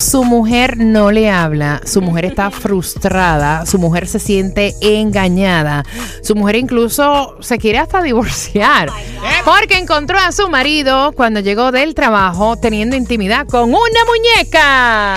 Su mujer no le habla, su mujer está frustrada, su mujer se siente engañada, su mujer incluso se quiere hasta divorciar porque encontró a su marido cuando llegó del trabajo teniendo intimidad con una muñeca.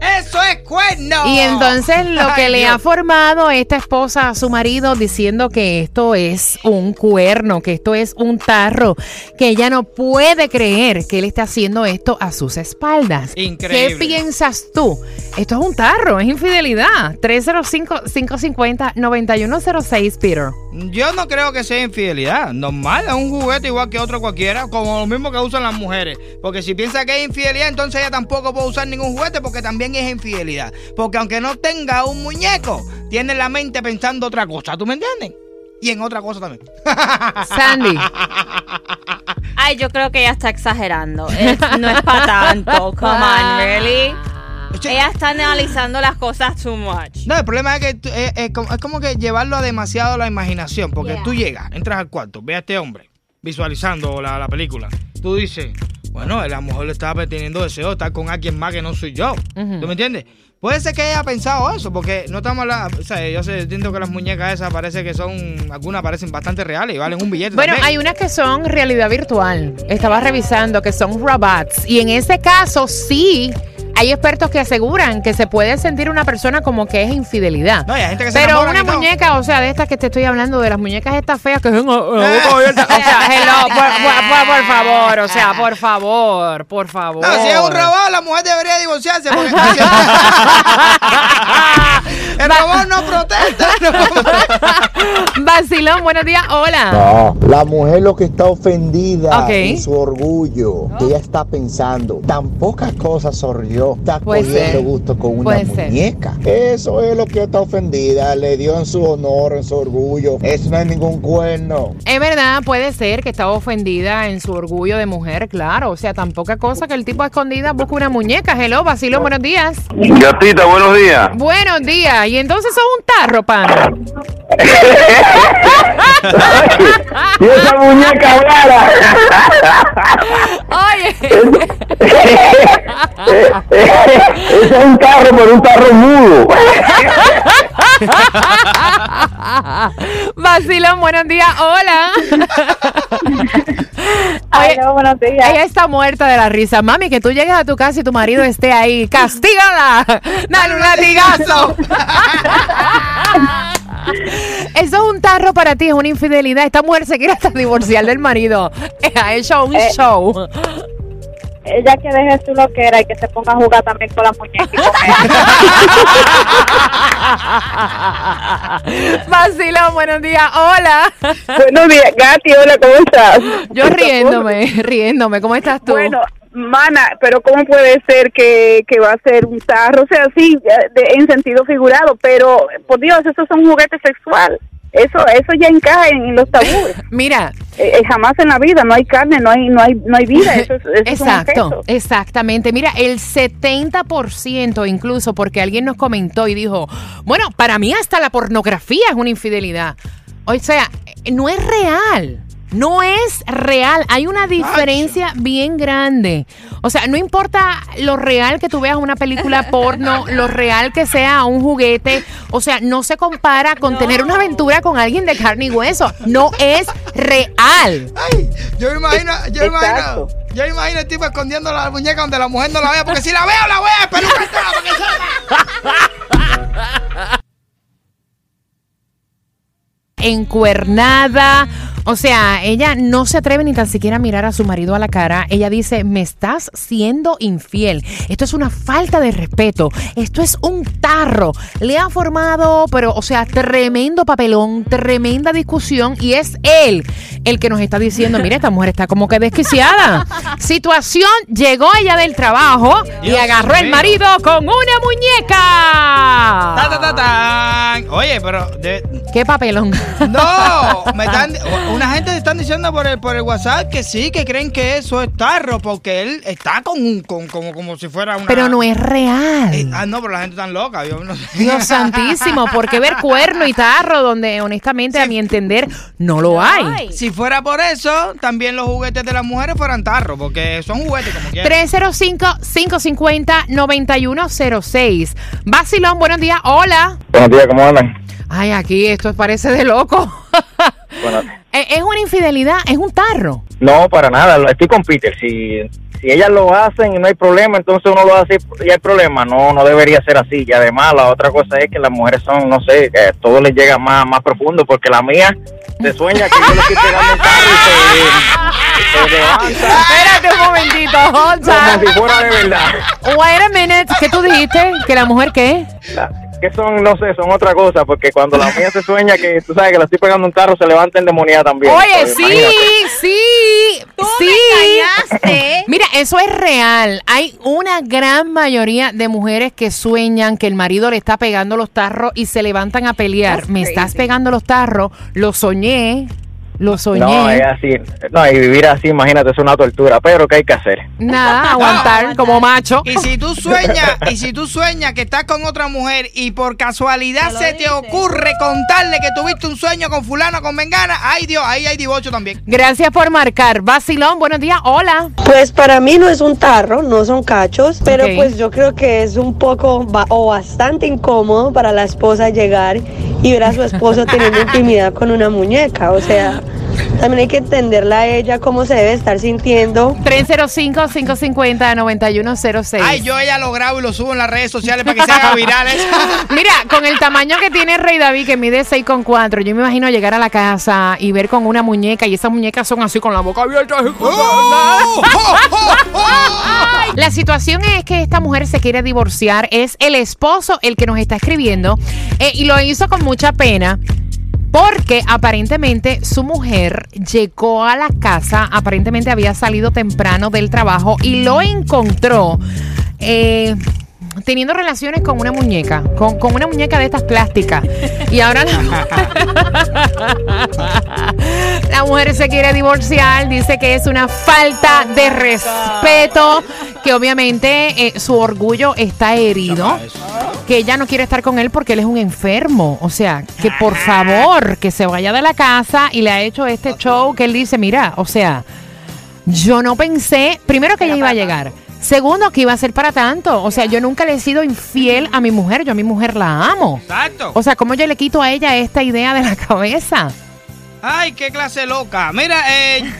¡Eso es cuerno! Y entonces lo que Ay, le Dios. ha formado esta esposa a su marido diciendo que esto es un cuerno, que esto es un tarro, que ella no puede creer que él esté haciendo esto a sus espaldas. Increíble. ¿Qué piensas tú? Esto es un tarro, es infidelidad. 305-550-9106, Peter. Yo no creo que sea infidelidad. Normal, es un juguete igual que otro cualquiera, como lo mismo que usan las mujeres. Porque si piensa que es infidelidad, entonces ella tampoco puede usar ningún juguete porque también es infidelidad. Porque aunque no tenga un muñeco, tiene la mente pensando otra cosa. ¿Tú me entiendes? Y en otra cosa también. Sandy. Ay, yo creo que ella está exagerando. Es- no es para tanto. Come on, really. Ella está analizando las cosas too much. No, el problema es que tú- es, es como, es como que llevarlo a demasiado la imaginación. Porque Yeah. tú llegas, entras al cuarto, ves a este hombre visualizando la, la película. Tú dices, bueno, la mujer le estaba teniendo deseo de estar con alguien más que no soy yo. Ujú. ¿Tú me entiendes? Puede ser que haya pensado eso, porque no estamos hablando. O sea, yo sé, entiendo que las muñecas esas parece que son. Algunas parecen bastante reales y valen un billete. Bueno, también. hay unas que son realidad virtual. Estaba revisando que son robots. Y en ese caso, sí, hay expertos que aseguran que se puede sentir una persona como que es infidelidad. No, hay gente que se Pero una muñeca, o sea, de estas que te estoy hablando, de las muñecas estas feas que son. uh, uh, Eh. abierta. O sea, hello, por- por favor, o sea, por favor, por favor. No, si es un robot, la mujer debería divorciarse. Porque el robot no protesta. Vacilón, buenos días, hola. No, la mujer lo que está ofendida Ok. en su orgullo, ella está pensando, tan pocas cosas yo, está Puede cogiendo ser. gusto con una Puede ser. muñeca. Eso es lo que está ofendida, le dio en su honor, en su orgullo. Eso no es ningún cuerno. Es verdad, puede ser que estaba ofendida en su orgullo de mujer, claro. O sea, tan poca cosa que el tipo a escondida busca una muñeca. Hello, Vacilón, buenos días. Gatita, buenos días. Buenos días. Y entonces son un tarro, pana. Y esa muñeca hablara. Oye. Ese es un carro, pero un carro mudo. Vacilón, buenos días. Hola. Aló, buenos días. ella está muerta de la risa. Mami, que tú llegues a tu casa y tu marido esté ahí. ¡Castígala! ¡Dale un latigazo! Eso es un tarro para ti, es una infidelidad. Esta mujer se quiere hasta divorciar del marido. Ha hecho un Eh. show. Ella que deje su loquera y que se ponga a jugar también con la muñeca. y con ella. Vacilón, buenos días. Hola. Buenos días, Gati, hola, ¿cómo estás? Yo riéndome, riéndome. ¿Cómo estás tú? Bueno, mana, pero ¿cómo puede ser que, que va a ser un tarro? O sea, sí, de- en sentido figurado, pero por Dios, eso es un juguete sexual. Eso eso ya encaja en los tabúes. Mira, Eh, eh, jamás en la vida, no hay carne, no hay no hay no hay vida, eso es, eso Exacto, exactamente. Mira, el 70% incluso, porque alguien nos comentó y dijo, bueno, para mí hasta la pornografía es una infidelidad. O sea, no es real. No es real. Hay una diferencia bien grande. O sea, no importa lo real que tú veas una película porno, lo real que sea un juguete. O sea, no se compara con tener una aventura con alguien de carne y hueso. No es real. Ay, yo me imagino, yo me imagino, yo me imagino el tipo escondiendo la muñeca donde la mujer no la vea, porque si la veo, la voy a espelucar toda para que sepa. encuernada. O sea, ella no se atreve ni tan siquiera a mirar a su marido a la cara. Ella dice, me estás siendo infiel. Esto es una falta de respeto. Esto es un tarro. Le ha formado, pero, o sea, tremendo papelón, tremenda discusión. Y es él el que nos está diciendo, mira, esta mujer está como que desquiciada. Situación, llegó ella del trabajo y agarró el marido con una muñeca. Ta, ta, ta, tan. Oye, pero de- ¿Qué papelón? no, me están, Una gente están diciendo por el, por el WhatsApp que sí, que creen que eso es tarro, porque él está con un, con, como, como si fuera una. Pero no es real. Eh, ah, no, pero la gente está loca. Yo no sé. Dios santísimo, ¿por qué ver cuerno y tarro donde honestamente a mi entender no lo hay? Si fuera por eso, también los juguetes de las mujeres fueran tarro, porque son juguetes como quieran. 305-550-9106. Basilón, buenos días. Hola. Buenos días, ¿cómo andan? Ay, aquí esto parece de loco. Bueno, es una infidelidad, es un tarro. no, para nada, estoy con Peter. Si, si ellas lo hacen y no hay problema, entonces uno lo hace y hay problema. No, no debería ser así. Y además, la otra cosa es que las mujeres son, no sé, que todo les llega más, más profundo, porque la mía se sueña que yo le estoy pegando un carro y se, se levanta Espérate un momentito, hold como si fuera de verdad. Wait a minute, ¿qué tú dijiste? ¿Que la mujer qué? Que son, no sé, son otra cosa, porque cuando la mía se sueña que tú sabes que le estoy pegando un carro, se levanta endemoniada también. Oye, Pues, sí, imagínate. sí, Tú sí. me. Mira, eso es real. Hay una gran mayoría de mujeres que sueñan que el marido le está pegando los tarros y se levantan a pelear. That's Me crazy. estás pegando los tarros, lo soñé, lo soñé. No, es así. No, y vivir así, imagínate, es una tortura. Pero, ¿qué hay que hacer? Nada, aguantar como macho. Y si tú sueñas, y si tú sueñas que estás con otra mujer y por casualidad se te ocurre contarle que tuviste un sueño con fulano con vengana, ay Dios, ahí hay divorcio también. Gracias por marcar. Vacilón, buenos días. Hola. Pues para mí no es un tarro, no son cachos, pero pues yo creo que es un poco o bastante incómodo para la esposa llegar y ver a su esposo teniendo intimidad con una muñeca. O sea, también hay que entenderla a ella cómo se debe estar sintiendo. 305-550-9106. Ay, yo ella lo grabo y lo subo en las redes sociales para que se haga viral. Mira, con el tamaño que tiene Rey David, que mide 6,4, yo me imagino llegar a la casa y ver con una muñeca y esas muñecas son así con la boca abierta. ¡Oh! ¡Oh! ¡Oh! ¡Oh! La situación es que esta mujer se quiere divorciar. Es el esposo el que nos está escribiendo eh, y lo hizo con mucha pena. Porque aparentemente su mujer llegó a la casa, aparentemente había salido temprano del trabajo y lo encontró eh, teniendo relaciones con una muñeca, con, con una muñeca de estas plásticas. Y ahora la, la mujer se quiere divorciar, dice que es una falta de respeto, que obviamente eh, su orgullo está herido que ella no quiere estar con él porque él es un enfermo. O sea, que por favor, que se vaya de la casa y le ha hecho este show que él dice, mira, o sea, yo no pensé, primero que ella iba a llegar. Segundo, que iba a ser para tanto. O sea, yo nunca le he sido infiel a mi mujer. Yo a mi mujer la amo. Exacto. O sea, ¿cómo yo le quito a ella esta idea de la cabeza? Ay, qué clase loca. Mira, eh,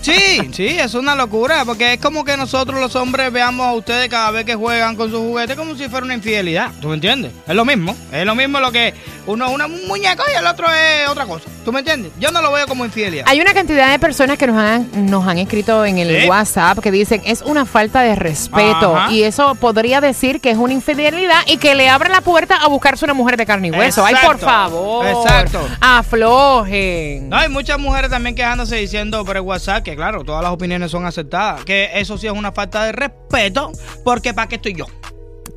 sí, sí, es una locura, porque es como que nosotros los hombres veamos a ustedes cada vez que juegan con sus juguetes como si fuera una infidelidad. ¿Tú me entiendes? Es lo mismo. Es lo mismo lo que uno es una muñeca y el otro es otra cosa. ¿Tú me entiendes? Yo no lo veo como infidelidad. Hay una cantidad de personas que nos han, nos han escrito en el ¿Sí? WhatsApp que dicen es una falta de respeto Ajá. y eso podría decir que es una infidelidad y que le abren la puerta a buscarse una mujer de carne y hueso. Ay, por favor. Exacto. Aflojen. No, hay muchas mujeres también quejándose diciendo por el WhatsApp que, claro, todas las opiniones son aceptadas. Que eso sí es una falta de respeto, porque ¿para qué estoy yo?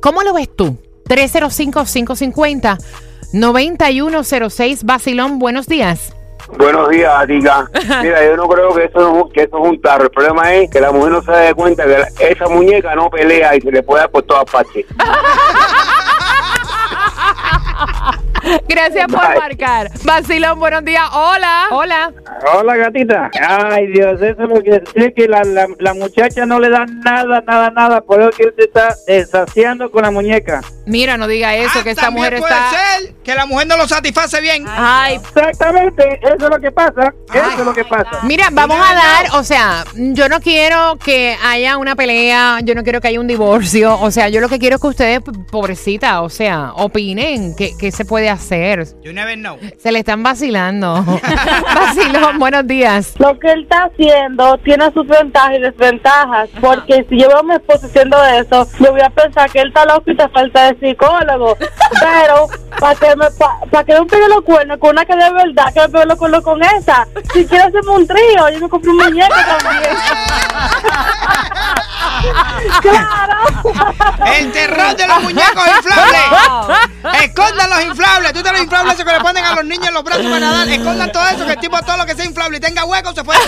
¿Cómo lo ves tú? 305-550-9106 Basilón, buenos días. Buenos días, Atica. Mira, yo no creo que eso, que eso es un tarro. El problema es que la mujer no se da cuenta que la- esa muñeca no pelea y se le puede dar por todas partes. Gracias por Bye. marcar. Basilón, buenos días. Hola. Hola. Hola, gatita. Ay, Dios, eso es lo que decir que la, la, la muchacha no le da nada, nada, nada. Por eso que él se está deshaciendo con la muñeca. Mira, no diga eso, Ah, que esta mujer puede está... ser que la mujer no lo satisface bien. Ay, Exactamente, eso es lo que pasa. Eso es lo que pasa. Mira, vamos a dar, o sea, yo no quiero que haya una pelea, yo no quiero que haya un divorcio, o sea, yo lo que quiero es que ustedes, pobrecita, o sea, opinen qué, qué se puede hacer. You never know. Se le están vacilando. Vacilón, buenos días. Lo que él está haciendo tiene sus ventajas y desventajas, porque si yo veo a mi esposo haciendo eso, yo voy a pensar que él está loco y te falta de psicólogo. Pero, para que me para que no pegue los cuernos con una que de verdad, que me pegue los cuernos con esa. Si quiero hacerme un trío, yo me compré un muñeco también. ¡Claro! El terror de los muñecos inflables. Escondan los inflables. Tú te los inflables le ponen a los niños en los brazos para nadar. Escondan todo eso, que el tipo todo lo que sea inflable y tenga hueco se puede.